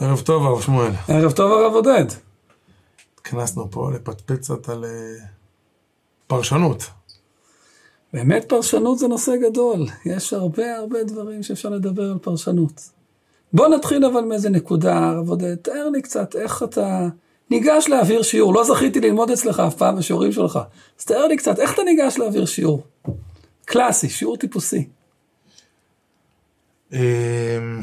ערב טוב, הרב שמואל. ערב טוב הרב עודד. התכנסנו פה לפטפט קצת על אה, פרשנות. באמת פרשנות זה נושא גדול. יש הרבה הרבה דברים שאפשר לדבר על פרשנות. בוא נתחיל אבל מאיזה נקודה, הרב עודד. תאר לי קצת איך אתה ניגש להעביר שיעור. לא זכיתי ללמוד אצלך אף פעם בשיעורים שלך. אז תאר לי קצת, איך אתה ניגש להעביר שיעור? קלאסי, שיעור טיפוסי. אמ,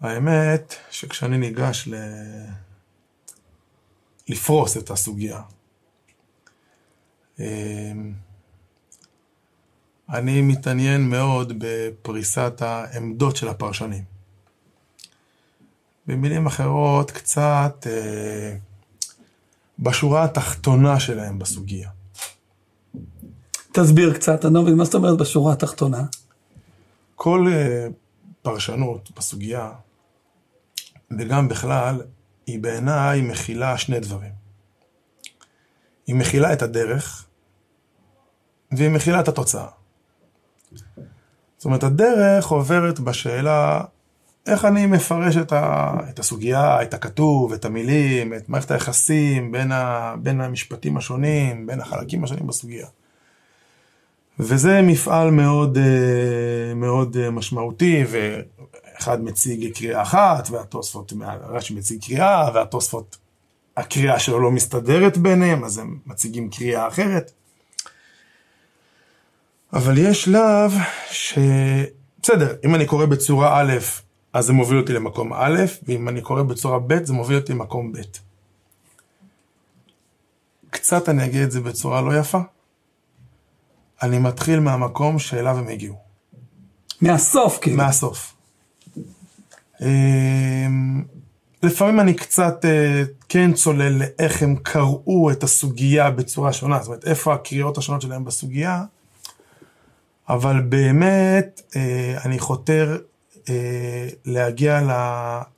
האמת שכשאני ניגש ל... לפרוס את הסוגיה, אמ, אני מתעניין מאוד בפריסת העמדות של הפרשנים. במילים אחרות, קצת אה, בשורה התחתונה שלהם בסוגיה. תסביר קצת, אני לא מבין, מה זאת אומרת בשורה התחתונה? כל אה, פרשנות בסוגיה, וגם בכלל, היא בעיניי מכילה שני דברים. היא מכילה את הדרך, והיא מכילה את התוצאה. זאת אומרת, הדרך עוברת בשאלה איך אני מפרש את, ה, את הסוגיה, את הכתוב, את המילים, את מערכת היחסים בין, ה, בין המשפטים השונים, בין החלקים השונים בסוגיה. וזה מפעל מאוד, אה, מאוד אה, משמעותי, ואחד מציג קריאה אחת, והתוספות, רש"י מציג קריאה, והתוספות, הקריאה שלו לא מסתדרת ביניהם, אז הם מציגים קריאה אחרת. אבל יש שלב ש... בסדר, אם אני קורא בצורה א', אז זה מוביל אותי למקום א', ואם אני קורא בצורה ב', זה מוביל אותי למקום ב'. קצת אני אגיד את זה בצורה לא יפה. אני מתחיל מהמקום שאליו הם הגיעו. מהסוף, כאילו. מהסוף. אמ, לפעמים אני קצת אה, כן צולל לאיך הם קראו את הסוגיה בצורה שונה, זאת אומרת, איפה הקריאות השונות שלהם בסוגיה, אבל באמת אה, אני חותר אה, להגיע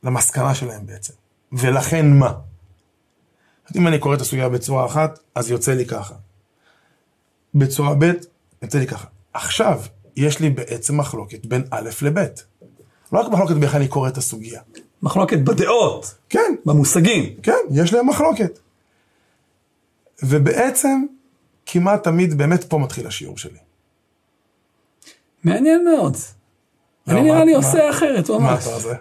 למסקנה שלהם בעצם. ולכן מה? אם אני קורא את הסוגיה בצורה אחת, אז יוצא לי ככה. בצורה ב', יוצא לי ככה. עכשיו, יש לי בעצם מחלוקת בין א' לב'. לא רק מחלוקת באיך אני קורא את הסוגיה. מחלוקת בדעות. כן. במושגים. כן, יש להם מחלוקת. ובעצם, כמעט תמיד, באמת פה מתחיל השיעור שלי. מעניין מאוד. לא, אני נראה מה- לי מה- עושה אחרת מה ממש. אתה עושה?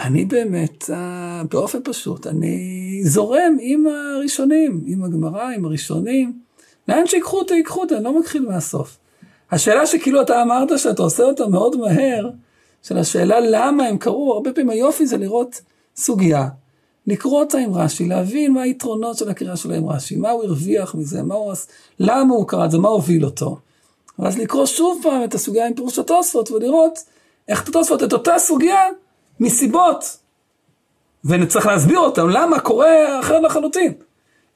אני באמת, אה, באופן פשוט, אני זורם עם הראשונים, עם הגמרא, עם הראשונים. לאן שיקחו אותי, ייקחו אני לא מתחיל מהסוף. השאלה שכאילו אתה אמרת שאתה עושה אותה מאוד מהר, של השאלה למה הם קראו, הרבה פעמים היופי זה לראות סוגיה, לקרוא אותה עם רש"י, להבין מה היתרונות של הקריאה שלו עם רש"י, מה הוא הרוויח מזה, מה הוא, למה הוא קרא את זה, מה הוביל אותו. ואז לקרוא שוב פעם את הסוגיה עם פירוש התוספות ולראות איך התוספות, את אותה סוגיה, מסיבות. ונצטרך להסביר אותם למה קורה אחר לחלוטין.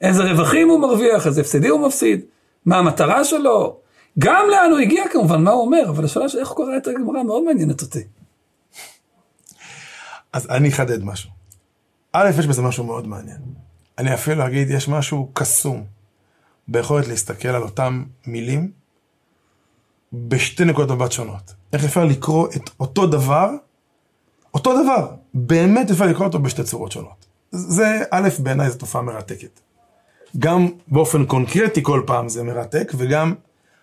איזה רווחים הוא מרוויח, איזה הפסדים הוא מפסיד, מה המטרה שלו, גם לאן הוא הגיע כמובן, מה הוא אומר, אבל השאלה של איך הוא קורא את הגמרא מאוד מעניינת אותי. אז אני אחדד משהו. א', יש בזה משהו מאוד מעניין. אני אפילו אגיד, יש משהו קסום ביכולת להסתכל על אותם מילים בשתי נקודות מבט שונות. איך אפשר לקרוא את אותו דבר, אותו דבר, באמת אפשר לקרוא אותו בשתי צורות שונות. זה, א', בעיניי זו תופעה מרתקת. גם באופן קונקרטי כל פעם זה מרתק, וגם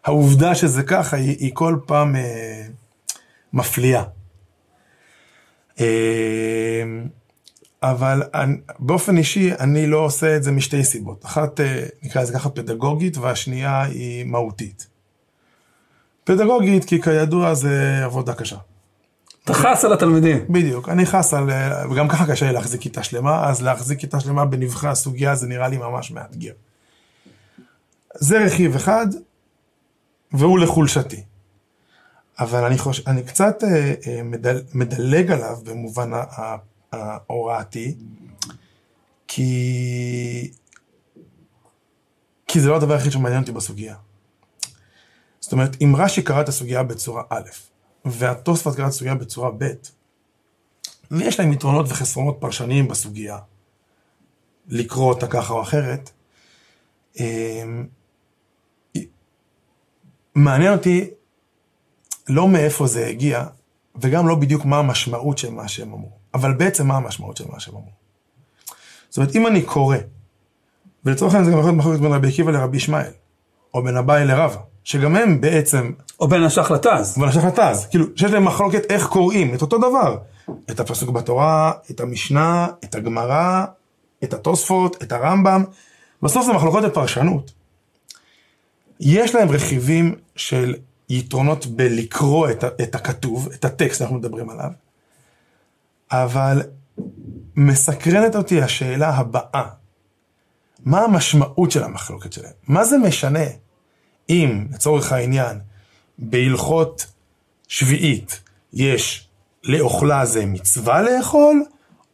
העובדה שזה ככה היא, היא כל פעם אה, מפליאה. אה, אבל אני, באופן אישי אני לא עושה את זה משתי סיבות. אחת, אה, נקרא לזה ככה פדגוגית, והשנייה היא מהותית. פדגוגית, כי כידוע זה עבודה קשה. אתה חס על התלמידים. בדיוק, אני חס על, וגם ככה קשה לי להחזיק כיתה שלמה, אז להחזיק כיתה שלמה בנבחרי הסוגיה זה נראה לי ממש מאתגר. זה רכיב אחד, והוא לחולשתי. אבל אני חושב, אני קצת אה, אה, מדל, מדלג עליו במובן ההוראתי, כי... כי זה לא הדבר היחיד שמעניין אותי בסוגיה. זאת אומרת, אם רש"י קרא את הסוגיה בצורה א', והתוספות קרא את בצורה ב', ויש להם יתרונות וחסרונות פרשניים בסוגיה, לקרוא אותה ככה או אחרת, אמ, מעניין אותי לא מאיפה זה הגיע, וגם לא בדיוק מה המשמעות של מה שהם אמרו, אבל בעצם מה המשמעות של מה שהם אמרו. זאת אומרת, אם אני קורא, ולצורך העניין זה גם יכול להיות מחלוקת בין רבי עקיבא לרבי ישמעאל, או בין אביי לרבא, שגם הם בעצם, או בין השח לטז. אבל השחר תז, כאילו, שיש להם מחלוקת איך קוראים את אותו דבר. את הפסוק בתורה, את המשנה, את הגמרא, את התוספות, את הרמב"ם. בסוף זה מחלוקות בפרשנות. יש להם רכיבים של יתרונות בלקרוא את, את הכתוב, את הטקסט שאנחנו מדברים עליו, אבל מסקרנת אותי השאלה הבאה, מה המשמעות של המחלוקת שלהם? מה זה משנה אם, לצורך העניין, בהלכות שביעית יש לאוכלה זה מצווה לאכול,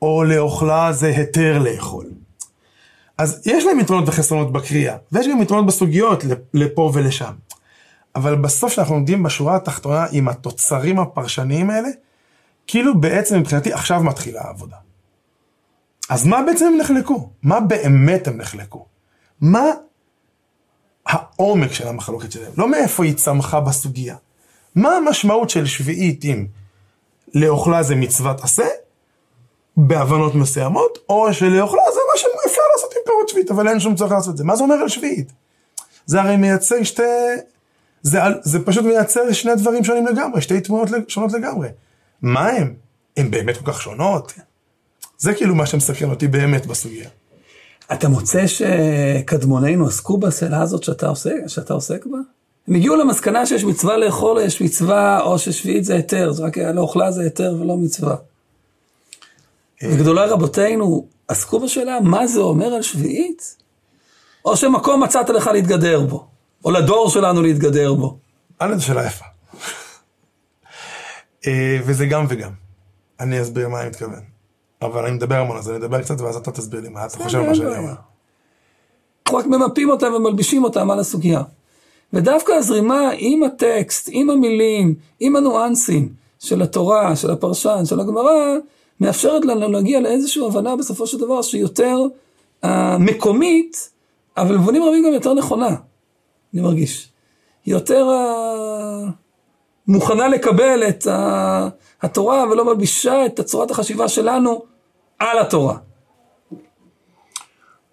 או לאוכלה זה היתר לאכול? אז יש להם יתרונות וחסרונות בקריאה, ויש גם יתרונות בסוגיות לפה ולשם. אבל בסוף שאנחנו עומדים בשורה התחתונה עם התוצרים הפרשניים האלה, כאילו בעצם מבחינתי עכשיו מתחילה העבודה. אז מה בעצם הם נחלקו? מה באמת הם נחלקו? מה העומק של המחלוקת שלהם? לא מאיפה היא צמחה בסוגיה. מה המשמעות של שביעית אם לאוכלה זה מצוות עשה, בהבנות מסוימות, או שלאוכלה זה מה שאפשר לעשות עם פירות שביעית, אבל אין שום צורך לעשות את זה. מה זה אומר על שביעית? זה הרי מייצג שתי... זה, זה פשוט מייצר שני דברים שונים לגמרי, שתי תמונות שונות לגמרי. מה הם? הן באמת כל כך שונות? זה כאילו מה שמסקרן אותי באמת בסוגיה. אתה מוצא שקדמוננו עסקו בשאלה הזאת שאתה עוסק, שאתה עוסק בה? הם הגיעו למסקנה שיש מצווה לאכול, יש מצווה, או ששביעית זה היתר, זה רק לאוכלה זה היתר ולא מצווה. וגדולי רבותינו עסקו בשאלה מה זה אומר על שביעית? או שמקום מצאת לך להתגדר בו, או לדור שלנו להתגדר בו. א', זו שאלה יפה. אה, וזה גם וגם. אני אסביר מה אני מתכוון. אבל אני מדבר המון, אז אני אדבר קצת, ואז אתה תסביר לי מה אתה חושב על מה שאני. אומר. אנחנו רק ממפים אותם ומלבישים אותם על הסוגיה. ודווקא הזרימה עם הטקסט, עם המילים, עם הניואנסים של התורה, של הפרשן, של הגמרא, מאפשרת לנו להגיע לאיזושהי הבנה בסופו של דבר שהיא יותר אה, מקומית, אבל במובנים רבים גם יותר נכונה, אני מרגיש. היא יותר אה, מוכנה לקבל את ה- התורה ולא מלבישה את צורת החשיבה שלנו על התורה.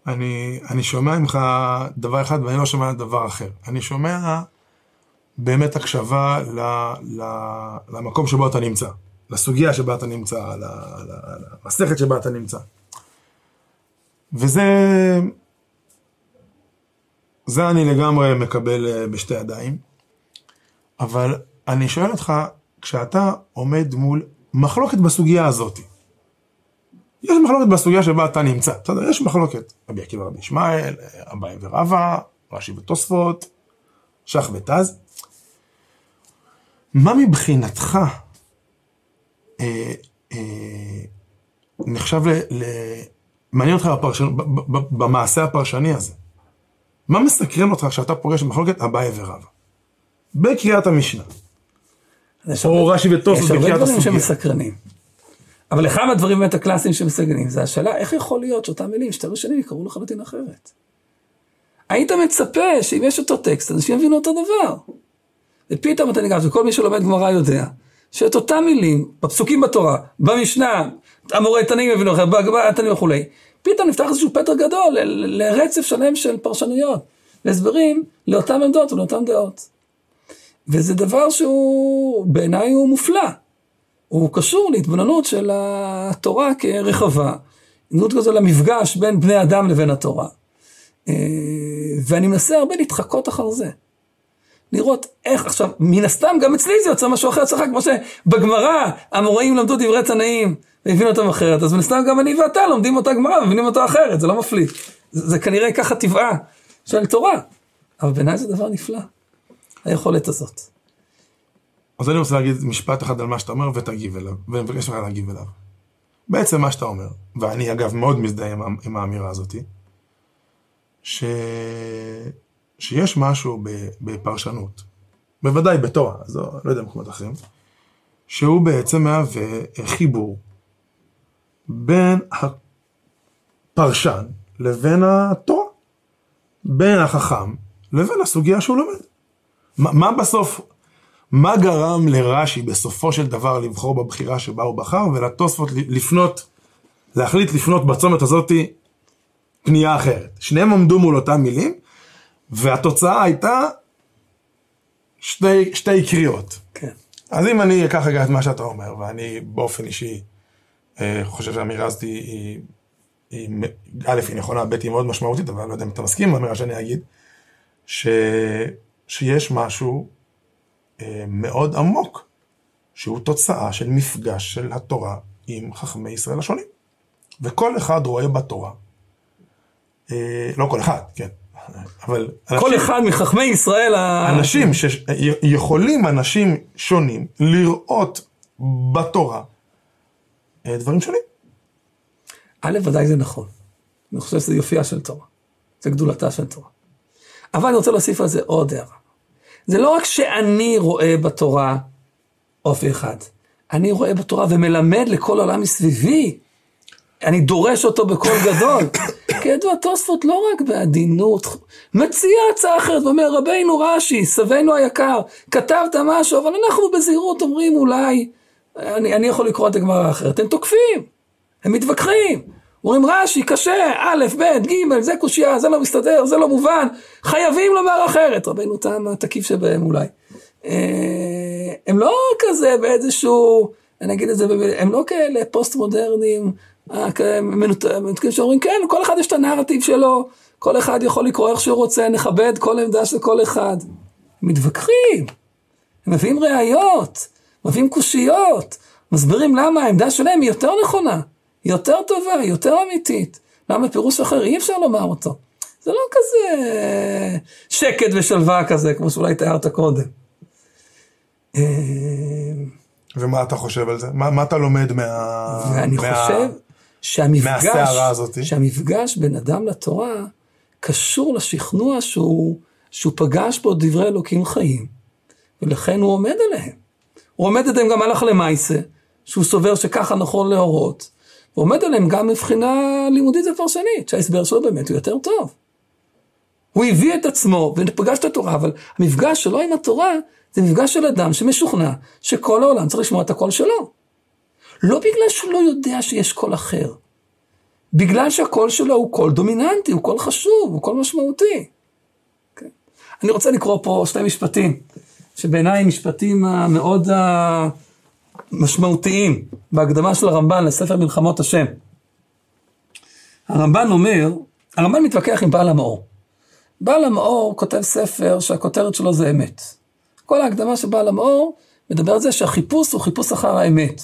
אני, אני שומע ממך דבר אחד ואני לא שומע דבר אחר. אני שומע באמת הקשבה ל, ל, למקום שבו אתה נמצא, לסוגיה שבה אתה נמצא, למסכת שבה אתה נמצא. וזה, זה אני לגמרי מקבל אה, בשתי ידיים, אבל אני שואל אותך, כשאתה עומד מול מחלוקת בסוגיה הזאת, יש מחלוקת בסוגיה שבה אתה נמצא, בסדר? יש מחלוקת. רבי עקיבא רבי ישמעאל, אביי ורבא, רש"י ותוספות, שח ותז. מה מבחינתך אה, אה, נחשב ל... ל... מעניין אותך בפרשן, ב, ב, ב, במעשה הפרשני הזה? מה מסקרן אותך כשאתה פוגש במחלוקת אביי ורבא? בקריאת המשנה. או רש"י ותוספות יש הרבה בקריאת דברים הסוגיה. שמסקרנים. אבל אחד מהדברים באמת הקלאסיים שמסקרנים זה השאלה איך יכול להיות שאותם מילים שתי ראשונים יקראו לחלוטין אחרת. היית מצפה שאם יש אותו טקסט אנשים יבינו אותו דבר. ופתאום אתה ניגש וכל מי שלומד גמרא יודע שאת אותם מילים בפסוקים בתורה במשנה המורה תנאים יבינו אחרת בגמרא תנאים וכולי. פתאום נפתח איזשהו פתח גדול לרצף שלם של פרשנויות והסברים לאותן עמדות ולאותן דעות. וזה דבר שהוא בעיניי הוא מופלא. הוא קשור להתבוננות של התורה כרחבה, התבוננות כזו למפגש בין בני אדם לבין התורה. אה, ואני מנסה הרבה להתחקות אחר זה. לראות איך, עכשיו, מן הסתם גם אצלי זה יוצא משהו אחר אצלך, כמו שבגמרא המוראים למדו דברי תנאים והבינו אותם אחרת, אז מן הסתם גם אני ואתה לומדים אותה גמרא ומבינים אותה אחרת, זה לא מפליא. זה, זה כנראה ככה טבעה של תורה, אבל בעיניי זה דבר נפלא, היכולת הזאת. אז אני רוצה להגיד משפט אחד על מה שאתה אומר ותגיב אליו, ואני מבקש ממך להגיב אליו. בעצם מה שאתה אומר, ואני אגב מאוד מזדהה עם, עם האמירה הזאתי, ש... שיש משהו. בפרשנות, בוודאי בתורה, אז לא, לא יודע במקומות אחרים, שהוא בעצם מהווה חיבור בין הפרשן לבין התורה, בין החכם לבין הסוגיה שהוא לומד. מה, מה בסוף, מה גרם לרש"י בסופו של דבר לבחור בבחירה שבה הוא בחר, ולתוספות לפנות, להחליט לפנות בצומת הזאתי פנייה אחרת. שניהם עמדו מול אותם מילים, והתוצאה הייתה שתי, שתי קריאות. כן. אז אם אני אקח רגע את מה שאתה אומר, ואני באופן אישי אה, חושב שהאמירה הזאת היא, היא, היא, א', היא נכונה, ב', היא מאוד משמעותית, אבל אני לא יודע אם אתה מסכים עם האמירה שאני אגיד, ש, שיש משהו מאוד עמוק, שהוא תוצאה של מפגש של התורה עם חכמי ישראל השונים. וכל אחד רואה בתורה, אה, לא כל אחד, כן, אבל... כל אנשים- אחד מחכמי ישראל, ה- אנשים שיכולים אנשים שונים לראות בתורה אה, דברים שונים. א', ודאי זה נכון. אני חושב שזה יופייה של תורה. זה גדולתה של תורה. אבל אני רוצה להוסיף על זה עוד הערה. זה לא רק שאני רואה בתורה אופי אחד. אני רואה בתורה ומלמד לכל העולם מסביבי. אני דורש אותו בקול גדול. כידוע, תוספות לא רק בעדינות, מציע הצעה אחרת ואומר, רבינו רש"י, סבנו היקר, כתבת משהו, אבל אנחנו בזהירות אומרים אולי, אני, אני יכול לקרוא את הגמרא האחרת, הם תוקפים. הם מתווכחים. אומרים רש"י, קשה, א', ב', ג', זה קושייה, זה לא מסתדר, זה לא מובן, חייבים לומר אחרת. רבנו תם התקיף שבהם אולי. אה, הם לא כזה באיזשהו, אני אגיד את זה, הם לא כאלה פוסט מודרניים, אה, מנותקים שאומרים, כן, כל אחד יש את הנרטיב שלו, כל אחד יכול לקרוא איך שהוא רוצה, נכבד כל עמדה של כל אחד. מתווכחים. הם מביאים ראיות, מביאים קושיות, מסבירים למה העמדה שלהם היא יותר נכונה, יותר טובה, יותר אמיתית. למה פירוש אחר אי אפשר לומר אותו. זה לא כזה שקט ושלווה כזה, כמו שאולי תיארת קודם. אה, ומה אתה חושב על זה? מה, מה אתה לומד מה... ואני מה... חושב שהמפגש. שהמפגש בין אדם לתורה קשור לשכנוע שהוא, שהוא פגש בו דברי אלוקים חיים, ולכן הוא עומד עליהם. הוא עומד עליהם גם הלך למעשה, שהוא סובר שככה נכון להורות, ועומד עליהם גם מבחינה לימודית ופרשנית, שההסבר שלו באמת הוא יותר טוב. הוא הביא את עצמו ופגש את התורה, אבל המפגש שלו עם התורה זה מפגש של אדם שמשוכנע שכל העולם צריך לשמוע את הקול שלו. לא בגלל שהוא לא יודע שיש קול אחר, בגלל שהקול שלו הוא קול דומיננטי, הוא קול חשוב, הוא קול משמעותי. כן. אני רוצה לקרוא פה שתי משפטים, שבעיניי משפטים אה, משמעותיים בהקדמה של הרמב"ן לספר מלחמות השם. הרמב"ן אומר, הרמב"ן מתווכח עם בעל המאור. בעל המאור כותב ספר שהכותרת שלו זה אמת. כל ההקדמה של בעל המאור מדבר על זה שהחיפוש הוא חיפוש אחר האמת.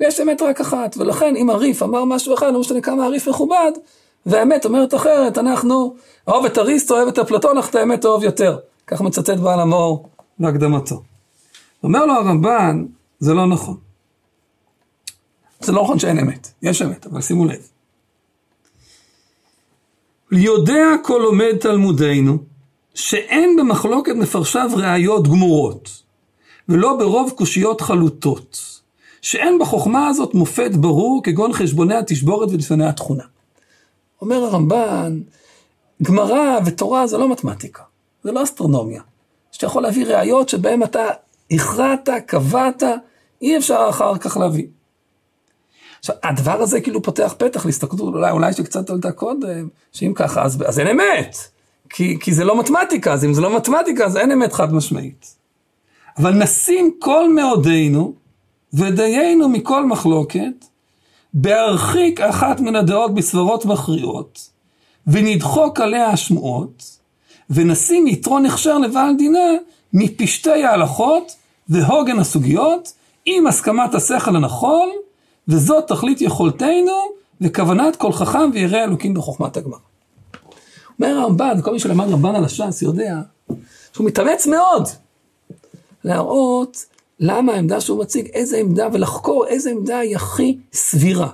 ויש אמת רק אחת, ולכן אם הריף אמר משהו אחד, לא משנה כמה הריף מכובד, והאמת אומרת אחרת, אנחנו אוהב את אריסטו, אוהב את אפלטון, אך את האמת אוהב יותר. כך מצטט בעל המאור בהקדמתו. אומר לו הרמב"ן, זה לא נכון. זה לא נכון שאין אמת, יש אמת, אבל שימו לב. יודע כל לומד תלמודנו, שאין במחלוקת מפרשיו ראיות גמורות, ולא ברוב קושיות חלוטות, שאין בחוכמה הזאת מופת ברור כגון חשבוני התשבורת ודפני התכונה. אומר הרמב"ן, גמרא ותורה זה לא מתמטיקה, זה לא אסטרונומיה. שאתה יכול להביא ראיות שבהן אתה הכרעת, קבעת, אי אפשר אחר כך להביא. עכשיו, הדבר הזה כאילו פותח פתח להסתכלות, אולי, אולי שקצת עלתה קודם, שאם ככה, אז, אז אין אמת. כי, כי זה לא מתמטיקה, אז אם זה לא מתמטיקה, אז אין אמת חד משמעית. אבל נשים כל מאודנו ודיינו מכל מחלוקת, בהרחיק אחת מן הדעות בסברות מכריעות, ונדחוק עליה השמועות, ונשים יתרון הכשר לבעל דינה מפשטי ההלכות והוגן הסוגיות, עם הסכמת השכל הנכון, וזאת תכלית יכולתנו וכוונת כל חכם וירא אלוקים בחוכמת הגמרא. אומר הרמב"ן, כל מי שלמד רמב"ן על הש"ס יודע שהוא מתאמץ מאוד להראות למה העמדה שהוא מציג, איזה עמדה, ולחקור איזה עמדה היא הכי סבירה.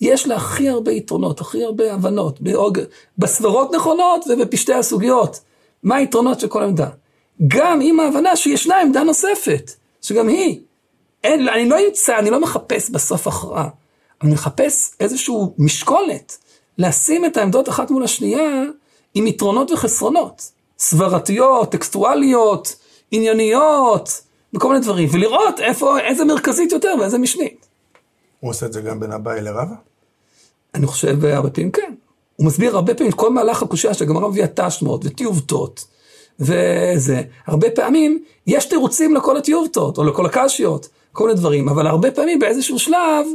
יש לה הכי הרבה יתרונות, הכי הרבה הבנות. בסברות נכונות ובפשטי הסוגיות. מה היתרונות של כל עמדה? גם עם ההבנה שישנה עמדה נוספת, שגם היא. אין, אני לא אמצא, אני לא מחפש בסוף הכרעה, אני מחפש איזשהו משקולת, לשים את העמדות אחת מול השנייה עם יתרונות וחסרונות. סברתיות, טקסטואליות, ענייניות, וכל מיני דברים, ולראות איפה, איזה מרכזית יותר ואיזה משנית. הוא עושה את זה גם בין אביי לרבא? אני חושב הרבה פעמים כן. הוא מסביר הרבה פעמים כל מהלך הקושייה שהגמרא מביאה תשמות וטיובטות וזה. הרבה פעמים יש תירוצים לכל הטיובטות או לכל הקשיות, כל מיני דברים, אבל הרבה פעמים באיזשהו שלב,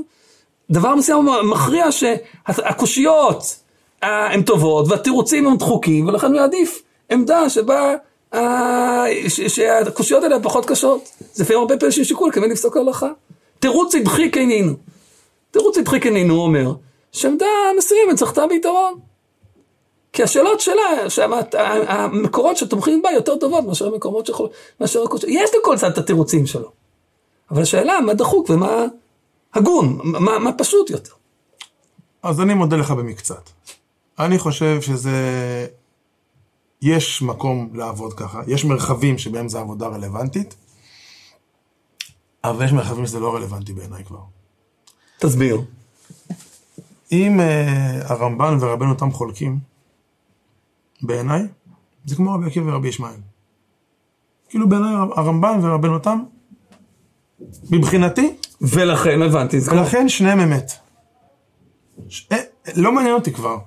דבר מסוים מכריע שהקושיות אה, הן טובות והתירוצים הם דחוקים, ולכן הוא יעדיף עמדה שבה אה, ש- שהקושיות האלה פחות קשות. זה לפעמים הרבה פעמים שיקול כמי לפסוק הלכה. תירוץ הדחיק איננו. תירוץ הדחיק איננו אומר שעמדה מסוימת זכתה ביתרון. כי השאלות שלה, שהמת- המקורות שתומכים בה יותר טובות מאשר המקומות שיכול... מאשר הקושיות. יש לכל צד את התירוצים שלו. אבל השאלה מה דחוק ומה הגון, מה, מה פשוט יותר. אז אני מודה לך במקצת. אני חושב שזה... יש מקום לעבוד ככה, יש מרחבים שבהם זו עבודה רלוונטית, אבל יש מרחבים שזה לא רלוונטי בעיניי כבר. תסביר. אם uh, הרמב"ן ורבנו תם חולקים, בעיניי, זה כמו רבי עקיבא ורבי ישמעאל. כאילו בעיניי הרמב"ן ורבנו תם, מבחינתי, ולכן הבנתי, כמו... ולכן שניהם אמת. ש... אה, לא מעניין אותי כבר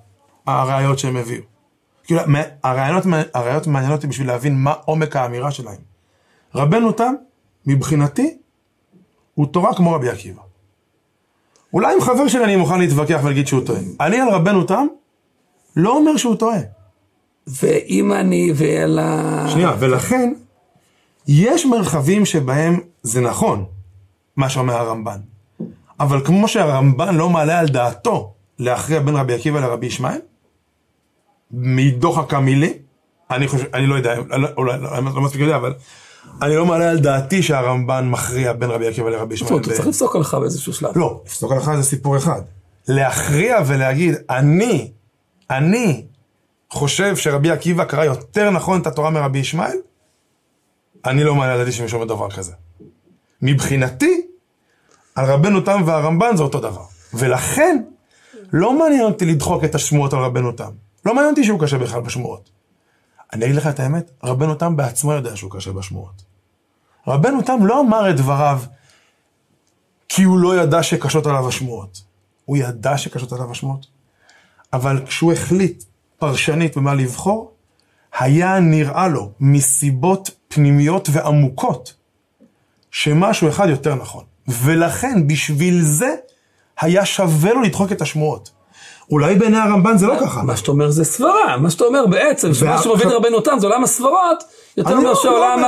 הראיות שהם הביאו. כאילו, הרעיונות, הראיות מעניינות אותי בשביל להבין מה עומק האמירה שלהם. רבנו תם, מבחינתי, הוא תורה כמו רבי עקיבא. אולי עם חבר שלי אני מוכן להתווכח ולהגיד שהוא טועה. אני על רבנו תם, לא אומר שהוא טועה. ואם אני ועל ה... שנייה, ולכן, יש מרחבים שבהם זה נכון, מה שאומר הרמב"ן. אבל כמו שהרמב"ן לא מעלה על דעתו להכריע בין רבי עקיבא לרבי ישמעאל, מדוחק המילי, אני חושב, אני לא יודע, לא- אולי לא, לא מספיק יודע, אבל אני לא מעלה על דעתי שהרמב"ן מכריע בין רבי עקיבא לרבי ישמעאל. הוא צריך לפסוק הלכה באיזשהו שלב. לא, לפסוק הלכה זה סיפור אחד. להכריע ולהגיד, אני, אני חושב שרבי עקיבא קרא יותר נכון את התורה מרבי ישמעאל, אני לא מעלה על דעתי שמישהו אומר דבר כזה. מבחינתי, על רבנו תם והרמב"ן זה אותו דבר. ולכן, לא מעניין אותי לדחוק את השמועות על רבנו תם. לא מעניין אותי שהוא קשה בכלל בשמועות. אני אגיד לך את האמת, רבנו תם בעצמו יודע שהוא קשה בשמועות. רבנו תם לא אמר את דבריו כי הוא לא ידע שקשות עליו השמועות. הוא ידע שקשות עליו השמועות, אבל כשהוא החליט פרשנית במה לבחור, היה נראה לו מסיבות פנימיות ועמוקות שמשהו אחד יותר נכון. ולכן, בשביל זה, היה שווה לו לדחוק את השמועות. אולי בעיני הרמב"ן זה לא ככה. מה שאתה אומר זה סברה, מה שאתה אומר בעצם, שמה וה- שמוביל רבנו תם זה עולם הסברות, יותר לא- מאשר לא עולם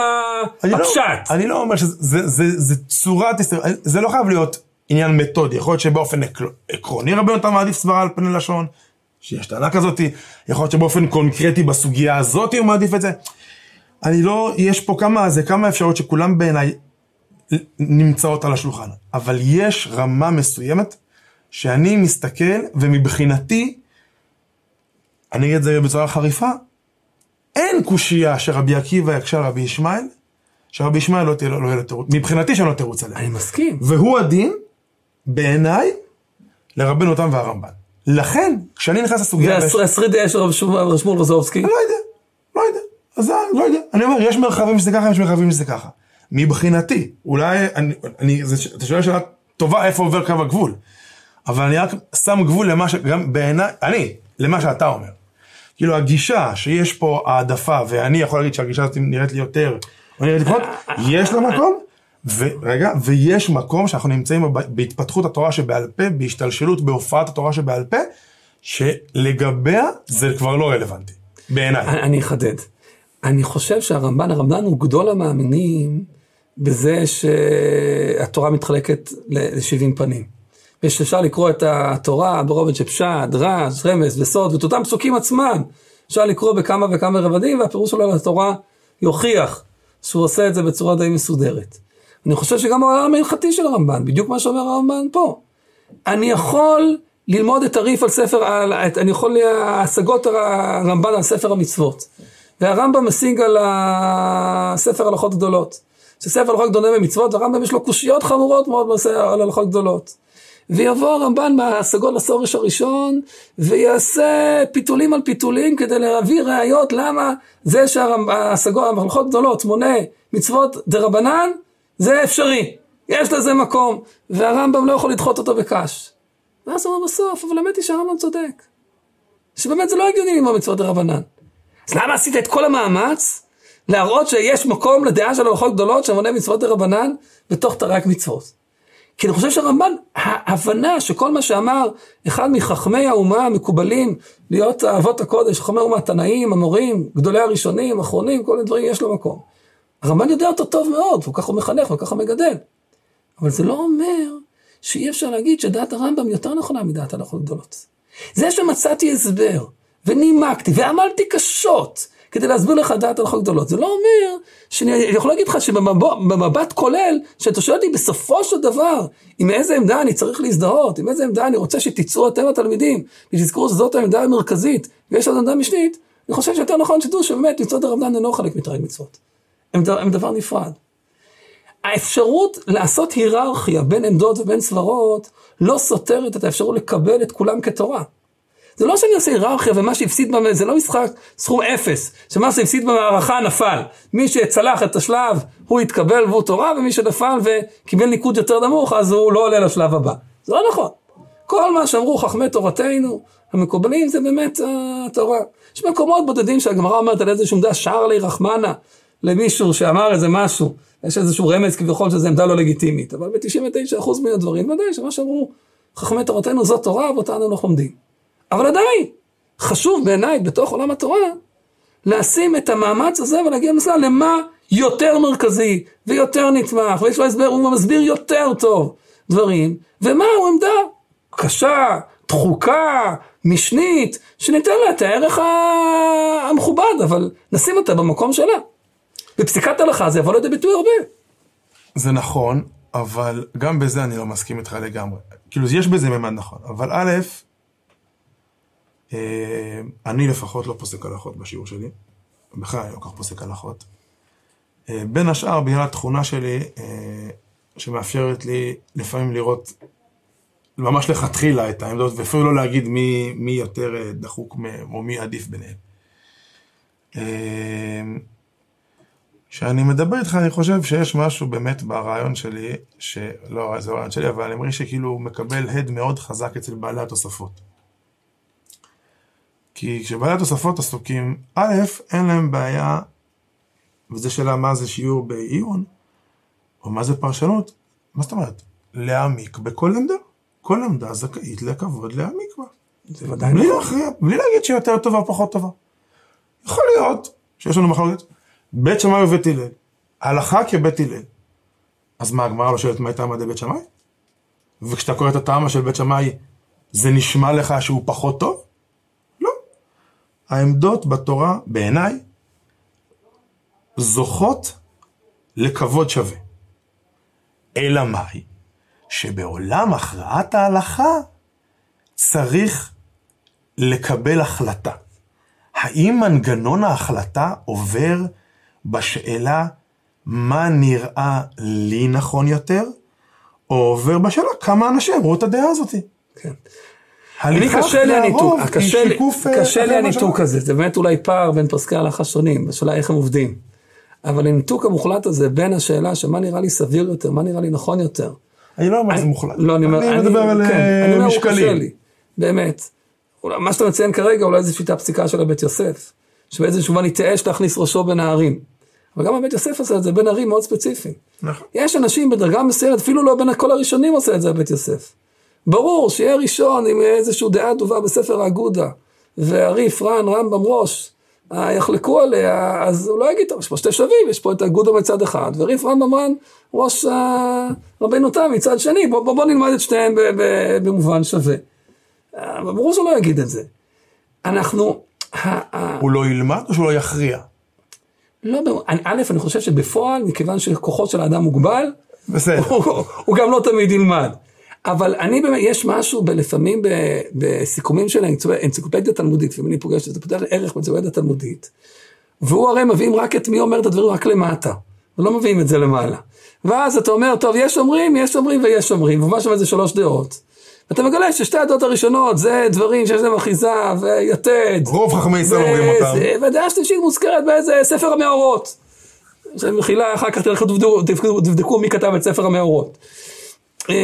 לא- הפשט. אני לא אומר שזה זה, זה, זה צורת, זה לא חייב להיות עניין מתודי, יכול להיות שבאופן עק- עקרוני רבנו תם מעדיף סברה על פני לשון, שיש טענה כזאת, יכול להיות שבאופן קונקרטי בסוגיה הזאת הוא מעדיף את זה. אני לא, יש פה כמה, זה כמה אפשרויות שכולם בעיניי נמצאות על השולחן, אבל יש רמה מסוימת שאני מסתכל ומבחינתי, אני אגיד את זה בצורה חריפה, אין קושייה שרבי עקיבא יקשה רבי ישמעאל, שרבי ישמעאל לא לו לא יהיה לו תירוץ, מבחינתי שאין לו תירוץ עליה. אני מסכים. והוא הדין, בעיניי, לרבנו תם והרמב"ן. לכן, כשאני נכנס לסוגיה... ויש- והשרידי של רב שמואל רזובסקי, אני לא יודע, לא יודע. אז זה, לא יודע. אני אומר, יש מרחבים שזה ככה, יש מרחבים שזה ככה. מבחינתי, אולי, אני, אני, זה, אתה שואל שאלה טובה איפה עובר קו הגבול. אבל אני רק שם גבול למה ש... גם בעיניי, אני, למה שאתה אומר. כאילו הגישה שיש פה העדפה, ואני יכול להגיד שהגישה הזאת נראית לי יותר, או נראית לי פחות, יש לה מקום, ורגע, ויש מקום שאנחנו נמצאים בהתפתחות התורה שבעל פה, בהשתלשלות בהופעת התורה שבעל פה, שלגביה זה כבר לא רלוונטי, בעיניי. אני אחדד. אני חושב שהרמב"ן, הרמב"ן הוא גדול המאמינים בזה שהתורה מתחלקת ל-70 פנים. ושאפשר לקרוא את התורה ברובד של פשט, רעש, רמז וסוד, ואת אותם פסוקים עצמם אפשר לקרוא בכמה וכמה רבדים, והפירוש שלו לתורה יוכיח שהוא עושה את זה בצורה די מסודרת. אני חושב שגם העולם ההלכתי של הרמב"ן, בדיוק מה שאומר הרמב"ן פה. אני יכול ללמוד את הריף על ספר, על, את, אני יכול השגות הרמב"ן על ספר המצוות. והרמב"ם משיג על הספר הלכות גדולות. שספר הלכות גדולות במצוות, והרמב"ם יש לו קושיות חמורות מאוד על הלכות גדולות. ויבוא הרמב"ן מההשגות לסורש הראשון, ויעשה פיתולים על פיתולים כדי להביא ראיות למה זה שההשגות, ההלכות גדולות מונה מצוות דה רבנן, זה אפשרי, יש לזה מקום, והרמב"ם לא יכול לדחות אותו בקש. ואז הוא אומר בסוף, אבל האמת היא שהרמב"ם צודק. שבאמת זה לא הגיוני ללמוד מצוות דה רבנן. אז למה עשית את כל המאמץ להראות שיש מקום לדעה של הלכות גדולות שמונה מצוות דה רבנן בתוך תרי"ג מצוות? כי אני חושב שהרמב"ן, ההבנה שכל מה שאמר אחד מחכמי האומה המקובלים להיות אבות הקודש, חכמי האומה, התנאים, המורים, גדולי הראשונים, אחרונים, כל מיני דברים יש לו מקום. הרמב"ן יודע אותו טוב מאוד, וככה הוא מחנך וככה מגדל. אבל זה לא אומר שאי אפשר להגיד שדעת הרמב"ם יותר נכונה מדעת הלכות גדולות. זה שמצאתי הסבר, ונימקתי, ועמלתי קשות, כדי להסביר לך דעת הלכות גדולות. זה לא אומר שאני יכול להגיד לך שבמבט כולל, שאתה שואל אותי בסופו של דבר, עם איזה עמדה אני צריך להזדהות, עם איזה עמדה אני רוצה שתצאו אתם התלמידים, ותזכרו שזאת העמדה המרכזית, ויש עוד עמדה משנית, אני חושב שיותר נכון שתדעו שבאמת מצוות הרמב"ן אינו חלק מתרי"ג מצוות. הם, הם דבר נפרד. האפשרות לעשות היררכיה בין עמדות ובין סברות, לא סותרת את האפשרות לקבל את כולם כתורה. זה לא שאני עושה היררכיה ומה שהפסיד, במה, זה לא משחק סכום אפס, שמה שהפסיד במערכה נפל. מי שצלח את השלב, הוא התקבל והוא תורה, ומי שנפל וקיבל ניקוד יותר נמוך, אז הוא לא עולה לשלב הבא. זה לא נכון. כל מה שאמרו חכמי תורתנו, המקובלים, זה באמת התורה. יש מקומות בודדים שהגמרא אומרת על איזשהו עמדה שער לי רחמנה למישהו שאמר איזה משהו. יש איזשהו רמז כביכול שזו עמדה לא לגיטימית, אבל ב-99% מן הדברים, ודאי שמה שאמרו חכמי תורתנו זאת תורה ואותנו אנחנו לומדים. אבל עדיין, חשוב בעיניי בתוך עולם התורה, לשים את המאמץ הזה ולהגיע למסע למה יותר מרכזי ויותר נתמך, ויש לו הסבר, הוא מסביר יותר טוב דברים, ומהו עמדה קשה, דחוקה, משנית, שניתן לה את הערך המכובד, אבל נשים אותה במקום שלה. בפסיקת הלכה זה יבוא לידי ביטוי הרבה. זה נכון, אבל גם בזה אני לא מסכים איתך לגמרי. כאילו, יש בזה ממד נכון, אבל א', אה, אני לפחות לא פוסק הלכות בשיעור שלי, בכלל אני לא כך פוסק הלכות. אה, בין השאר, בגלל התכונה שלי, אה, שמאפשרת לי לפעמים לראות ממש לכתחילה את העמדות, ואפילו לא להגיד מי, מי יותר דחוק או מי עדיף ביניהם. כשאני מדבר איתך, אני חושב שיש משהו באמת ברעיון שלי, שלא, זה רעיון שלי, אבל אני מרגיש שכאילו הוא מקבל הד מאוד חזק אצל בעלי התוספות. כי כשבעלי התוספות עסוקים, א', אין להם בעיה, וזו שאלה מה זה שיעור בעיון, או מה זה פרשנות, מה זאת אומרת? להעמיק בכל עמדה. כל עמדה זכאית לכבוד להעמיק בה. זה ודאי נכון. בלי להגיד שהיא יותר טובה או פחות טובה. יכול להיות שיש לנו מחלוקת. בית שמאי ובית הלל. הלכה כבית הלל. אז מה, הגמרא לא שואלת מה הייתה עמדי בית שמאי? וכשאתה קורא את הטעמה של בית שמאי, זה נשמע לך שהוא פחות טוב? לא. העמדות בתורה, בעיניי, זוכות לכבוד שווה. אלא מאי? שבעולם הכרעת ההלכה צריך לקבל החלטה. האם מנגנון ההחלטה עובר בשאלה מה נראה לי נכון יותר, או עובר בשאלה כמה אנשים אמרו את הדעה הזאת. כן. אני קשה לי הניתוק, קשה לי, אה, קשה לי הניתוק הזה, זה באמת אולי פער בין פוסקי הלכה שונים, בשאלה איך הם עובדים. אבל הניתוק המוחלט הזה בין השאלה שמה נראה לי סביר יותר, מה נראה לי נכון יותר. אני לא אומר שזה מוחלט. לא, אני אומר, אני מדבר על כן, אה, אני אומר, הוא קשה משקלים. לי, באמת. מה שאתה מציין כרגע, אולי זו שיטה פסיקה של הבית יוסף, שבאיזשהו מובן התייאש להכניס ראשו בין הערים. אבל גם הבית יוסף עושה את זה בין ערים מאוד ספציפיים. נכון. יש אנשים בדרגה מסוימת, אפילו לא בין כל הראשונים עושה את זה הבית יוסף. ברור שיהיה ראשון עם איזושהי דעה טובה בספר האגודה, והריף, רן, רמב"ם, ראש, אה, יחלקו עליה, אז הוא לא יגיד, טוב, יש פה שתי שווים, יש פה את האגודה מצד אחד, וריף, רמב"ם, רן, ראש אה, רבינו תם מצד שני, בוא, בוא, בוא נלמד את ב- במובן שווה. אה, ברור שהוא לא יגיד את זה. אנחנו, הוא לא ילמד או שהוא לא יכריע? לא, אני- א', אני חושב שבפועל, מכיוון שכוחו של האדם מוגבל, בסדר. הוא, הוא גם לא תמיד ילמד. אבל אני באמת, יש משהו לפעמים בסיכומים של האנציקלופדיה התלמודית, ואם אני פוגש את זה, פותח ערך באנציקלופדיה התלמודית, והוא הרי מביאים רק את מי אומר את הדברים רק למטה, ולא מביאים את זה למעלה. ואז אתה אומר, טוב, יש אומרים, יש אומרים ויש אומרים, ומה שם זה שלוש דעות. ואתה מגלה ששתי הדעות הראשונות זה דברים שיש להם אחיזה ויתד. רוב חכמי ישראל אומרים אותם. והדעה השלישית מוזכרת באיזה ספר המאורות. מחילה, אחר כך תלכו תבדקו, תבדקו, תבדקו מי כתב את ספר המאורות. אה,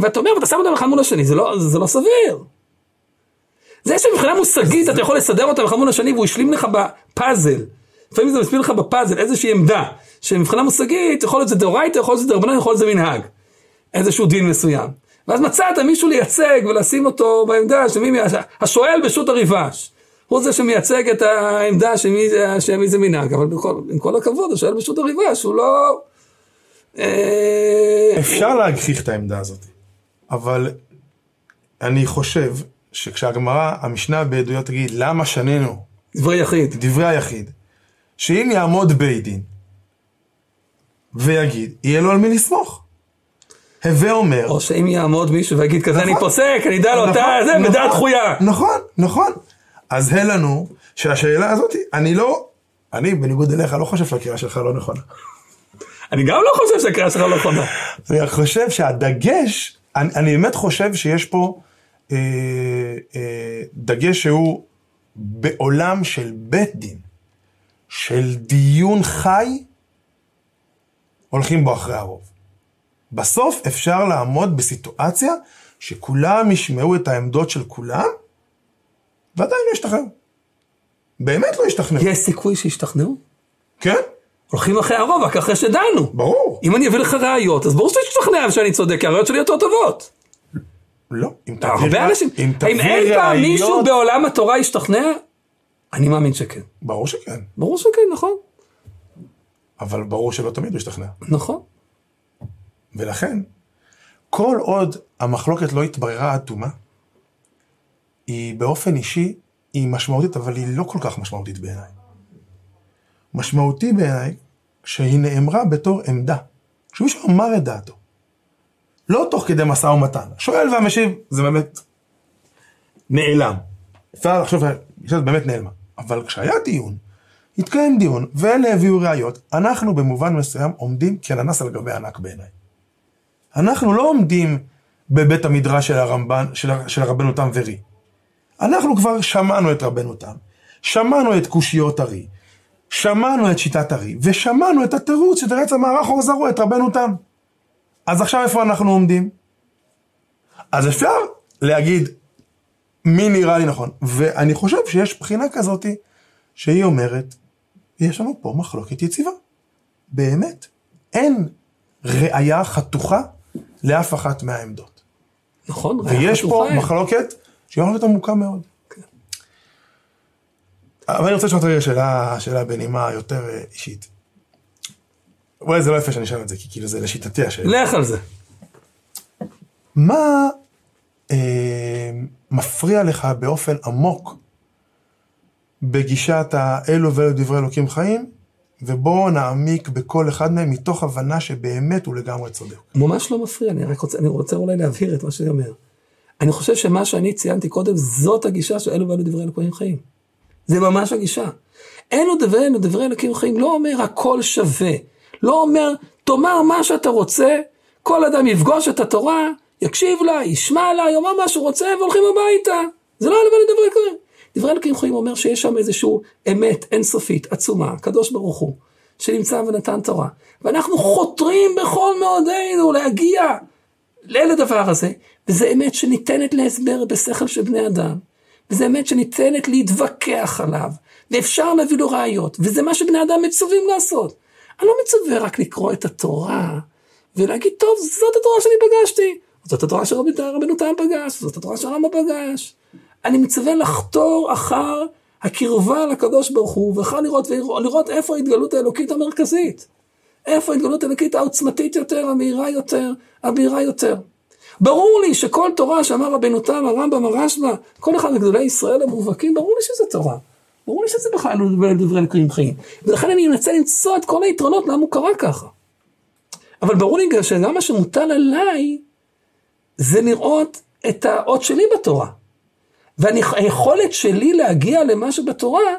ואתה אומר, ואתה שם אותם אחד מול השני, זה לא, זה לא סביר. זה שמבחינה מושגית אתה יכול לסדר אותם אחד מול השני והוא השלים לך בפאזל. לפעמים זה מסביר לך בפאזל איזושהי עמדה, שמבחינה מושגית יכול להיות זה דאורייתא, יכול להיות זה דרבנן, יכול להיות זה מנהג. איזשהו דין מסוים. ואז מצאת מישהו לייצג ולשים אותו בעמדה שמי, השואל בשו"ת הריבש. הוא זה שמייצג את העמדה שמי שמי זה מנהג, אבל בכל, עם כל הכבוד, השואל בשו"ת הריבש הוא לא... אה, אפשר להגחיך את העמדה הזאת, אבל אני חושב שכשהגמרא, המשנה בעדויות תגיד, למה שנינו דברי יחיד. דברי היחיד, שאם יעמוד בית דין ויגיד, יהיה לו על מי לסמוך. הווה אומר, או שאם יעמוד מישהו ויגיד כזה אני נכון. פוסק, אני אדע לו, אתה נכון, זה, נכון, בדעת דחויה. נכון, נכון. אז הא לנו שהשאלה הזאת, אני לא, אני בניגוד אליך לא חושב שהקריאה שלך לא נכונה. אני גם לא חושב שהקריאה שלך לא נכונה. אני חושב שהדגש, אני, אני באמת חושב שיש פה אה, אה, דגש שהוא בעולם של בית דין, של דיון חי, הולכים בו אחרי הרוב. בסוף אפשר לעמוד בסיטואציה שכולם ישמעו את העמדות של כולם, ועדיין לא ישתחרר. באמת לא ישתכנע. יש סיכוי שישתכנעו? כן, הולכים אחרי הרוב, רק אחרי שדנו. ברור. אם אני אביא לך ראיות, אז ברור שאתה תשתכנע שאני צודק, כי הראיות שלי יותר טובות. לא, אם תביא הרבה רא- אנשים, אם תביא אין פעם ראיות- מישהו בעולם התורה ישתכנע? אני מאמין שכן. ברור שכן, ברור שכן, נכון. אבל ברור שלא תמיד הוא ישתכנע. נכון. ולכן, כל עוד המחלוקת לא התבררה עד תומה, היא באופן אישי, היא משמעותית, אבל היא לא כל כך משמעותית בעיניי. משמעותי בעיניי, שהיא נאמרה בתור עמדה. שמישהו אמר את דעתו. לא תוך כדי משא ומתן. שואל והמשיב, זה באמת נעלם. אפשר לחשוב שזה באמת נעלמה. אבל כשהיה דיון, התקיים דיון, ואלה הביאו ראיות, אנחנו במובן מסוים עומדים כננס על גבי ענק בעיניי. אנחנו לא עומדים בבית המדרש של הרמב"ן, של, של הרבנו תם ורי. אנחנו כבר שמענו את רבנו תם, שמענו את קושיות הרי, שמענו את שיטת הרי, ושמענו את התירוץ שתרץ המערך אור זרוע את רבנו תם. אז עכשיו איפה אנחנו עומדים? אז אפשר להגיד מי נראה לי נכון, ואני חושב שיש בחינה כזאת שהיא אומרת, יש לנו פה מחלוקת יציבה. באמת. אין ראייה חתוכה לאף אחת מהעמדות. נכון. ויש פה חתוכה. מחלוקת שהיא מחלוקת עמוקה מאוד. אבל אני רוצה לשאול אותך שאלה, שאלה בנימה יותר אה, אישית. אולי זה לא יפה שאני אשאל את זה, כי כאילו זה לשיטתי השאלה. לך על זה. מה אה, מפריע לך באופן עמוק בגישת האלו ואלו דברי אלוקים חיים, ובואו נעמיק בכל אחד מהם מתוך הבנה שבאמת הוא לגמרי צודק. ממש לא מפריע, אני רק רוצה, אני רוצה אולי להבהיר את מה שאני אומר. אני חושב שמה שאני ציינתי קודם, זאת הגישה של אלו ואלו דברי אלוקים חיים. זה ממש הגישה. אלו דברי אלו דברי אלוקים חיים לא אומר הכל שווה. לא אומר, תאמר מה שאתה רוצה, כל אדם יפגוש את התורה, יקשיב לה, ישמע לה, יאמר מה שהוא רוצה, והולכים הביתה. זה לא אלו ואלו דברי אלוקים. דברי אלוקים חיים אומר שיש שם איזשהו אמת אינסופית, עצומה, הקדוש ברוך הוא, שנמצא ונתן תורה. ואנחנו חותרים בכל מאודנו להגיע לדבר הזה, וזה אמת שניתנת להסבר בשכל של בני אדם, וזה אמת שניתנת להתווכח עליו, ואפשר להביא לו ראיות, וזה מה שבני אדם מצווים לעשות. אני לא מצווה רק לקרוא את התורה, ולהגיד, טוב, זאת התורה שאני פגשתי, זאת התורה שרבנו תם פגש, זאת התורה שהרמב"ם פגש. אני מצווה לחתור אחר הקרבה לקדוש ברוך הוא, ואחר לראות, לראות איפה ההתגלות האלוקית המרכזית. איפה ההתגלות האלוקית העוצמתית יותר, המהירה יותר, הבהירה יותר. ברור לי שכל תורה שאמר רבנו תם, הרמב"ם, הרשב"א, כל אחד מגדולי ישראל המובהקים, ברור לי שזה תורה. ברור לי שזה בכלל לא דברי אלוקים חיים. ולכן אני מנסה למצוא את כל היתרונות למה הוא קרה ככה. אבל ברור לי גם שגם מה שמוטל עליי, זה לראות את האות שלי בתורה. והיכולת שלי להגיע למה שבתורה,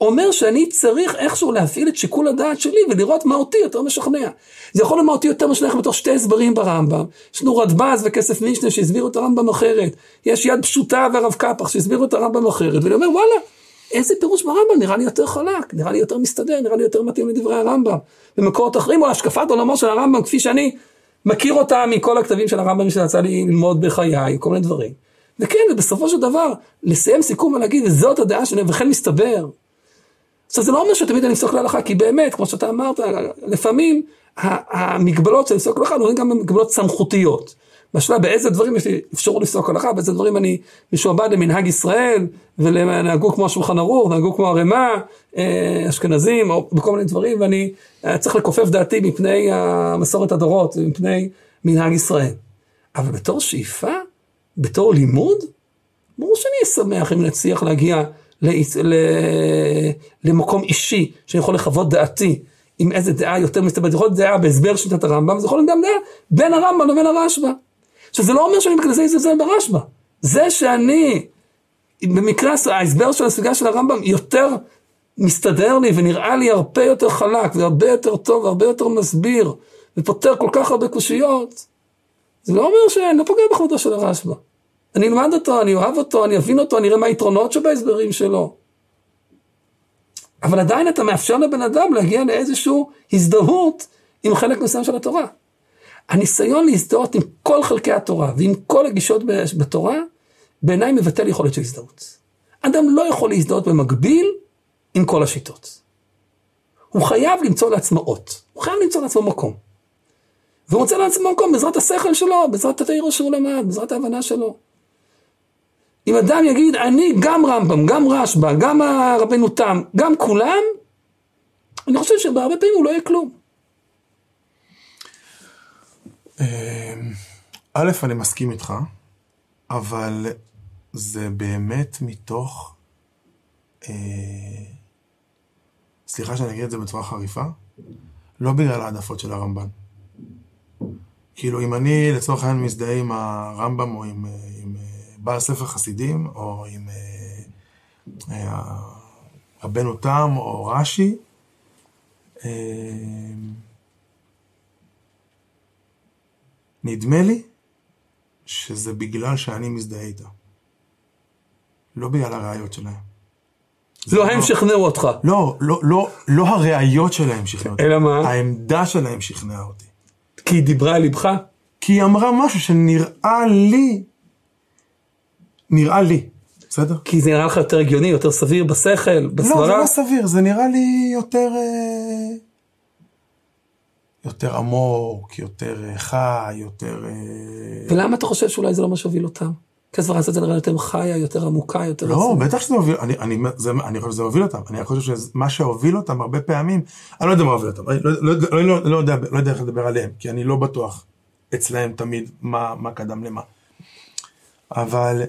אומר שאני צריך איכשהו להפעיל את שיקול הדעת שלי ולראות מה אותי יותר משכנע. זה יכול להיות מה אותי יותר משכנע בתוך שתי הסברים ברמב"ם. יש לנו רדב"ז וכסף משנה שהסבירו את הרמב"ם אחרת. יש יד פשוטה והרב קפח שהסבירו את הרמב"ם אחרת. ואני אומר וואלה, איזה פירוש ברמב"ם נראה לי יותר חלק, נראה לי יותר מסתדר, נראה לי יותר מתאים לדברי הרמב"ם. במקורות אחרים, או השקפת עולמו של הרמב"ם, כפי שאני מכיר אותה מכל הכתבים של הרמב"ם שיצא לי ללמוד בחיי, כל מיני דברים. וכן, בסופו של דבר, לסיים סיכום ולהגיד, וזאת הדעה שלי, וכן מסתבר. עכשיו, זה לא אומר שתמיד אני אפסוק להלכה, כי באמת, כמו שאתה אמרת, לפעמים המגבלות של לפסוק הלכה נראים גם מגבלות סמכותיות. בשלב באיזה דברים יש לי אפשרות לפסוק הלכה, באיזה דברים אני משועבד למנהג ישראל, ונהגו כמו השולחן ערוך, נהגו כמו ערימה, אה, אשכנזים, או בכל מיני דברים, ואני אה, צריך לכופף דעתי מפני המסורת הדורות, מפני מנהג ישראל. אבל בתור שאיפה, בתור לימוד, ברור שאני אשמח אם נצליח להגיע למקום אישי, שאני יכול לחוות דעתי. עם איזה דעה יותר מסתברת, יכול להיות דעה בהסבר שיטת הרמב"ם, זה יכול להיות גם דעה בין הרמב"ם לבין הרשב"א. עכשיו זה לא אומר שאני בגלל זה אזלזל ברשב"א. זה שאני, במקרה ההסבר של הסוגיה של הרמב"ם יותר מסתדר לי ונראה לי הרבה יותר חלק והרבה יותר טוב והרבה יותר מסביר ופותר כל כך הרבה קושיות, זה לא אומר שאני לא פוגע בכבודו של הרשב"א. אני אלמד אותו, אני אוהב אותו, אני אבין אותו, אני אראה מה היתרונות שבהסברים שלו. אבל עדיין אתה מאפשר לבן אדם להגיע לאיזושהי הזדהות עם חלק מסוים של התורה. הניסיון להזדהות עם כל חלקי התורה ועם כל הגישות בתורה, בעיניי מבטל יכולת של הזדהות. אדם לא יכול להזדהות במקביל עם כל השיטות. הוא חייב למצוא לעצמו אות, הוא חייב למצוא לעצמו מקום. והוא מוצא לעצמו מקום בעזרת השכל שלו, בעזרת התאירו שהוא למד, בעזרת ההבנה שלו. אם אדם יגיד, אני גם רמב"ם, גם רשב"א, גם הרבנו תם, גם כולם, אני חושב שבהרבה פעמים הוא לא יהיה כלום. אמ, א', אני מסכים איתך, אבל זה באמת מתוך, אה, סליחה שאני אגיד את זה בצורה חריפה, לא בגלל העדפות של הרמב"ן. כאילו, אם אני לצורך העניין מזדהה עם הרמב"ם או עם, עם בעל ספר חסידים, או עם אה, אה, רבנו תם או רש"י, אה, נדמה לי שזה בגלל שאני מזדהה איתה. לא בגלל הראיות שלהם. לא, הם שכנעו אותך. לא, לא, לא, לא הראיות שלהם שכנעו אותי. אלא מה? העמדה שלהם שכנעה אותי. כי היא דיברה על ליבך? כי היא אמרה משהו שנראה לי, נראה לי, בסדר? כי זה נראה לך יותר הגיוני, יותר סביר בשכל, בסברה? לא, זה לא סביר, זה נראה לי יותר... אה, יותר עמוק, יותר אה, חי, יותר... אה, ולמה אתה חושב שאולי זה לא מה שהוביל אותם? כי הסברה הזאת נראה יותר חיה, יותר עמוקה, יותר... לא, בטח שזה מוביל, אני, אני, זה, אני חושב שזה מוביל אותם, אני חושב שמה שהוביל אותם הרבה פעמים, אני לא יודע מה הוביל אותם, אני לא, לא, לא, לא, לא, יודע, לא יודע איך לדבר עליהם, כי אני לא בטוח אצלהם תמיד מה, מה קדם למה. אבל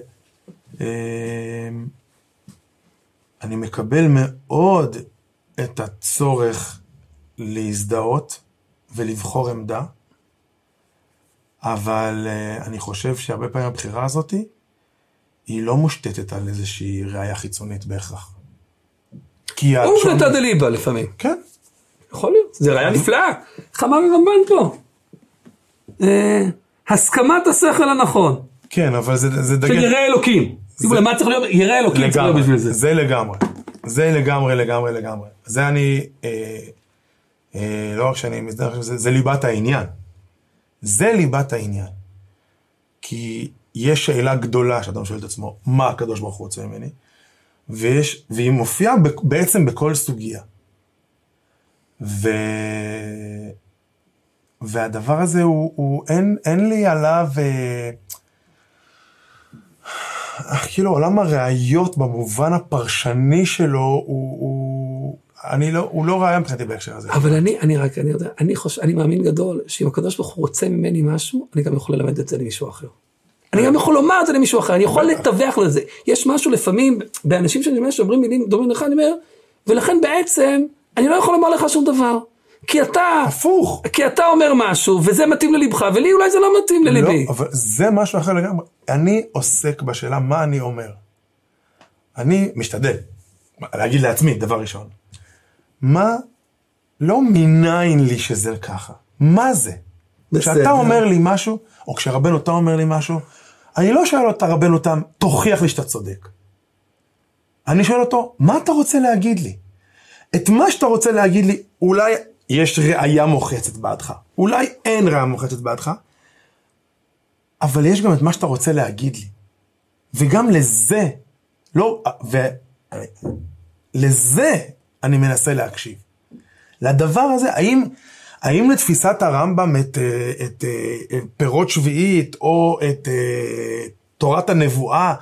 אה, אני מקבל מאוד את הצורך להזדהות ולבחור עמדה, אבל uh, אני חושב שהרבה פעמים הבחירה הזאת היא לא מושתתת על איזושהי ראייה חיצונית בהכרח. כי הוא השומר- נתן דליבה לפעמים. כן, יכול להיות, זה ראייה נפלאה. איך אמר הרמב"ן פה? אה, הסכמת השכל הנכון, כן, אבל זה, זה של דגש... ירא אלוקים. שימו לב, מה צריך להיות? ירא אלוקים צריך להיות בשביל זה. זה לגמרי. זה לגמרי, לגמרי, לגמרי. זה אני, אה, אה, לא רק שאני מזדהה, זה, זה ליבת העניין. זה ליבת העניין. כי יש שאלה גדולה שאדם שואל את עצמו, מה הקדוש ברוך הוא רוצה ממני? ויש, והיא מופיעה בעצם בכל סוגיה. ו... והדבר הזה הוא, הוא אין, אין לי עליו, אה, כאילו עולם הראיות במובן הפרשני שלו, הוא, הוא, אני לא, הוא לא ראייה מבחינתי בהקשר הזה. אבל אני, אני רק, אני יודע, אני חושב, אני מאמין גדול, שאם הקדוש ברוך הוא רוצה ממני משהו, אני גם יכול ללמד את זה למישהו אחר. אני גם יכול לומר את זה למישהו אחר, אני יכול לתווך לזה. יש משהו לפעמים, באנשים שאני אומר שאומרים מילים דומים לך, אני אומר, ולכן בעצם, אני לא יכול לומר לך שום דבר. כי אתה, הפוך. כי אתה אומר משהו, וזה מתאים ללבך, ולי אולי זה לא מתאים לליבי. לא, אבל זה משהו אחר לגמרי. אני עוסק בשאלה מה אני אומר. אני משתדל להגיד לעצמי, דבר ראשון, מה, לא מניין לי שזה ככה, מה זה? בסדר. כשאתה אומר לי משהו, או כשרבנו תם אומר לי משהו, אני לא שואל אותה רבנו תם, תוכיח לי שאתה צודק. אני שואל אותו, מה אתה רוצה להגיד לי? את מה שאתה רוצה להגיד לי, אולי יש ראייה מוחצת בעדך, אולי אין ראייה מוחצת בעדך, אבל יש גם את מה שאתה רוצה להגיד לי. וגם לזה, לא, ולזה אני מנסה להקשיב. לדבר הזה, האם, האם לתפיסת הרמב"ם את, אה, את, את אה, פירות שביעית או את אה, תורת הנבואה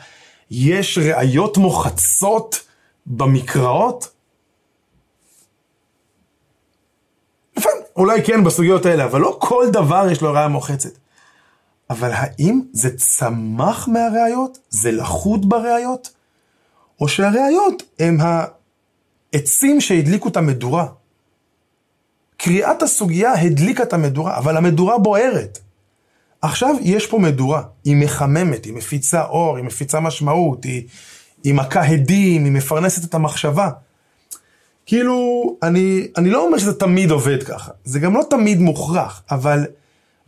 יש ראיות מוחצות במקראות? לפעמים, אולי כן בסוגיות האלה, אבל לא כל דבר יש לו ראיה מוחצת. אבל האם זה צמח מהראיות? זה לחוד בראיות? או שהראיות הם העצים שהדליקו את המדורה? קריאת הסוגיה הדליקה את המדורה, אבל המדורה בוערת. עכשיו יש פה מדורה, היא מחממת, היא מפיצה אור, היא מפיצה משמעות, היא, היא מכה הדים, היא מפרנסת את המחשבה. כאילו, אני, אני לא אומר שזה תמיד עובד ככה, זה גם לא תמיד מוכרח, אבל...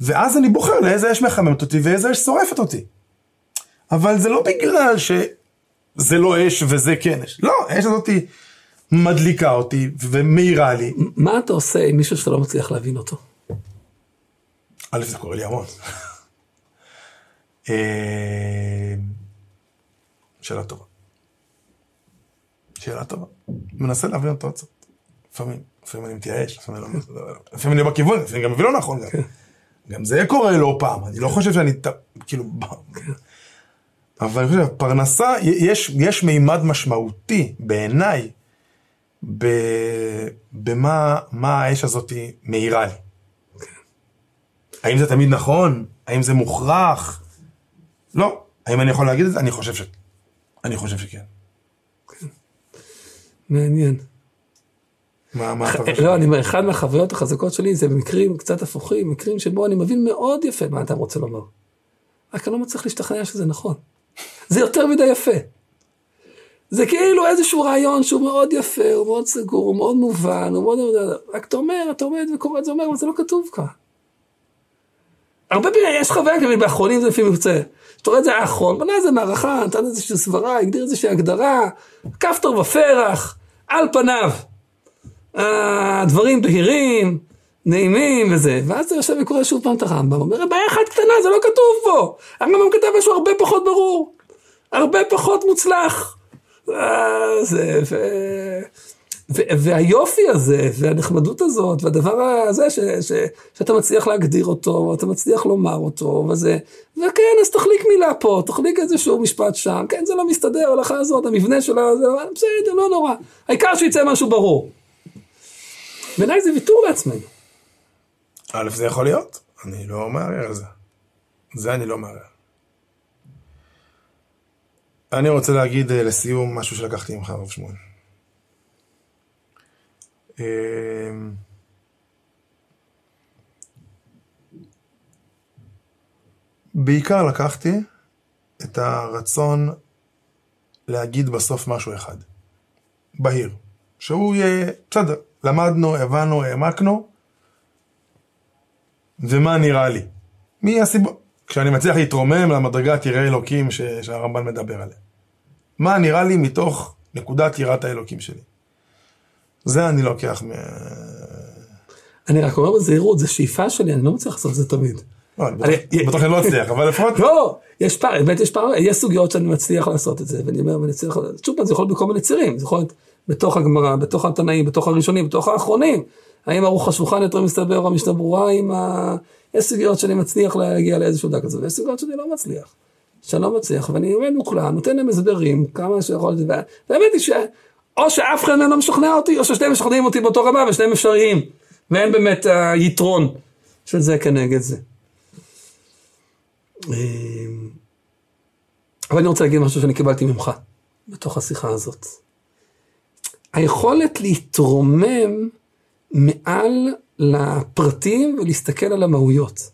ואז אני בוחר לאיזה אש מחממת אותי ואיזה אש שורפת אותי. אבל זה לא בגלל שזה לא אש וזה כן אש. לא, האש הזאתי מדליקה אותי ומאירה לי. מה אתה עושה עם מישהו שאתה לא מצליח להבין אותו? א', זה קורה לי המון. אה, שאלה טובה. שאלה טובה. מנסה להבין אותו קצת. לפעמים, לפעמים אני מתייאש, לפעמים אני לא... בכיוון, לפעמים גם מבין לא נכון גם. גם זה קורה לא פעם, אני לא חושב שאני, כאילו, אבל אני חושב, פרנסה, יש מימד משמעותי בעיניי, במה מה האש הזאת מאירה לי. האם זה תמיד נכון? האם זה מוכרח? לא. האם אני יכול להגיד את זה? אני חושב ש... אני חושב שכן. מעניין. מה, מה אתה חושב? לא, אני אומר, אחד מהחוויות החזקות שלי זה במקרים קצת הפוכים, מקרים שבו אני מבין מאוד יפה מה אתה רוצה לומר. רק אני לא מצליח להשתכנע שזה נכון. זה יותר מדי יפה. זה כאילו איזשהו רעיון שהוא מאוד יפה, הוא מאוד סגור, הוא מאוד מובן, הוא מאוד... רק אתה אומר, אתה עומד וקורא את זה, אומר, אבל זה לא כתוב כאן. הרבה פעמים יש חוויה כזאת, באחרונים זה לפעמים יוצא. אתה רואה את זה האחרון, בנה איזה מערכה, נתן איזושהי סברה, הגדיר איזושהי הגדרה, כפתור ופרח, על פניו. הדברים בהירים, נעימים וזה, ואז אתה יושב וקורא שוב פעם את הרמב"ם, אומר, בעיה אחת קטנה, זה לא כתוב פה. הרמב"ם כתב משהו הרבה פחות ברור, הרבה פחות מוצלח. זה, ו... ו... והיופי הזה, והנחמדות הזאת, והדבר הזה ש... ש... שאתה מצליח להגדיר אותו, אתה מצליח לומר אותו, וזה, וכן, אז תחליק מילה פה, תחליק איזשהו משפט שם, כן, זה לא מסתדר, ההלכה הזאת, המבנה שלה, זה בסדר, לא נורא. העיקר שיצא משהו ברור. בעיניי זה ויתור לעצמנו. א', זה יכול להיות, אני לא מערער על זה. זה אני לא מערער. אני רוצה להגיד אה, לסיום משהו שלקחתי ממך, הרב שמואל. אמ, בעיקר לקחתי את הרצון להגיד בסוף משהו אחד. בהיר. שהוא יהיה, בסדר, למדנו, הבנו, העמקנו, ומה נראה לי. מי הסיבות? כשאני מצליח להתרומם למדרגת יראי אלוקים ש... שהרמב"ן מדבר עליה. מה נראה לי מתוך נקודת יראת האלוקים שלי. זה אני לוקח מ... אני רק אומר בזהירות, זו שאיפה שלי, אני לא מצליח לעשות את זה תמיד. לא, אני בטוח לא אצליח, אבל לפחות... לא, יש פער, באמת יש פער, יש סוגיות שאני מצליח לעשות את זה, ואני אומר, ואני צריך, שוב פעם, זה יכול להיות בכל מיני צירים, זה יכול להיות בתוך הגמרא, בתוך התנאים, בתוך הראשונים, בתוך האחרונים. האם ארוך השולחן יותר מסתבר או המשנה ברורה, עם ה... יש סוגיות שאני מצליח להגיע לאיזשהו דק כזה, ויש סוגיות שאני לא מצליח. שאני לא מצליח, ואני עומד מוקלם, נותן להם הסברים, כמה שיכול להיות, והאמת היא ש... או שאף אחד לא משכנע אותי, או ששניהם משכנעים אותי באותו רמה ושניהם אפשריים. ואין באמת היתרון של זה כנגד זה. אמ, אבל אני רוצה להגיד משהו שאני קיבלתי ממך, בתוך השיחה הזאת. היכולת להתרומם מעל לפרטים ולהסתכל על המהויות.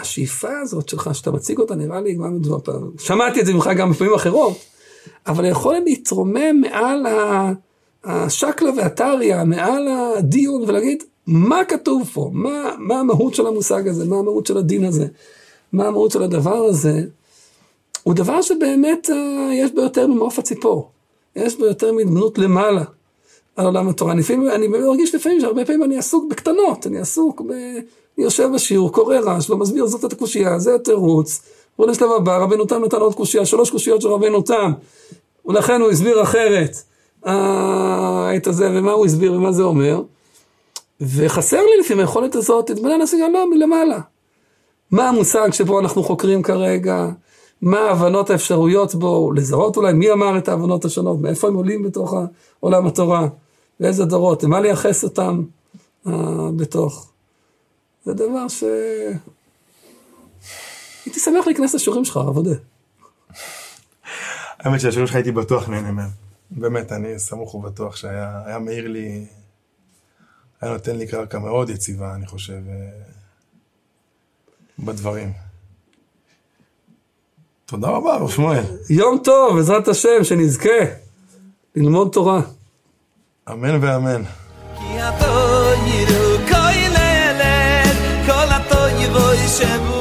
השאיפה הזאת שלך, שאתה מציג אותה, נראה לי גם מדבר פעם, שמעתי את זה ממך גם בפעמים אחרות, אבל היכולת להתרומם מעל השקלא והטריא, מעל הדיון ולהגיד, מה כתוב פה? מה, מה המהות של המושג הזה? מה המהות של הדין הזה? מה המהות של הדבר הזה? הוא דבר שבאמת uh, יש בו יותר ממעוף הציפור. יש בו יותר מדמות למעלה על עולם התורה. לפעמים, אני מרגיש לפעמים שהרבה פעמים אני עסוק בקטנות, אני עסוק ב... אני יושב בשיעור, קורא רעש, לא מסביר זאת את הקושייה, זה התירוץ. בוא לשלב הבא, רבנו תם נתן עוד קושייה, שלוש קושיות של רבנו תם. ולכן הוא הסביר אחרת אה, את הזה, ומה הוא הסביר ומה זה אומר. וחסר לי לפעמים היכולת הזאת, את בני להשיג לא מלמעלה. מה המושג שבו אנחנו חוקרים כרגע, מה ההבנות האפשרויות בו, לזהות אולי מי אמר את ההבנות השונות, מאיפה הם עולים בתוך עולם התורה, ואיזה דורות, למה לייחס אותם uh, בתוך. זה דבר ש... הייתי שמח להיכנס לשיעורים שלך, עודד. האמת שהשיעורים שלך הייתי בטוח נהנה מהם. באמת, אני סמוך ובטוח שהיה מאיר לי, היה נותן לי קרקע מאוד יציבה, אני חושב, אה, בדברים. תודה רבה, רב שמואל. יום טוב, בעזרת השם, שנזכה ללמוד תורה. Amen ve amen. Ki a tognir koyn elel. Kola tognir voi se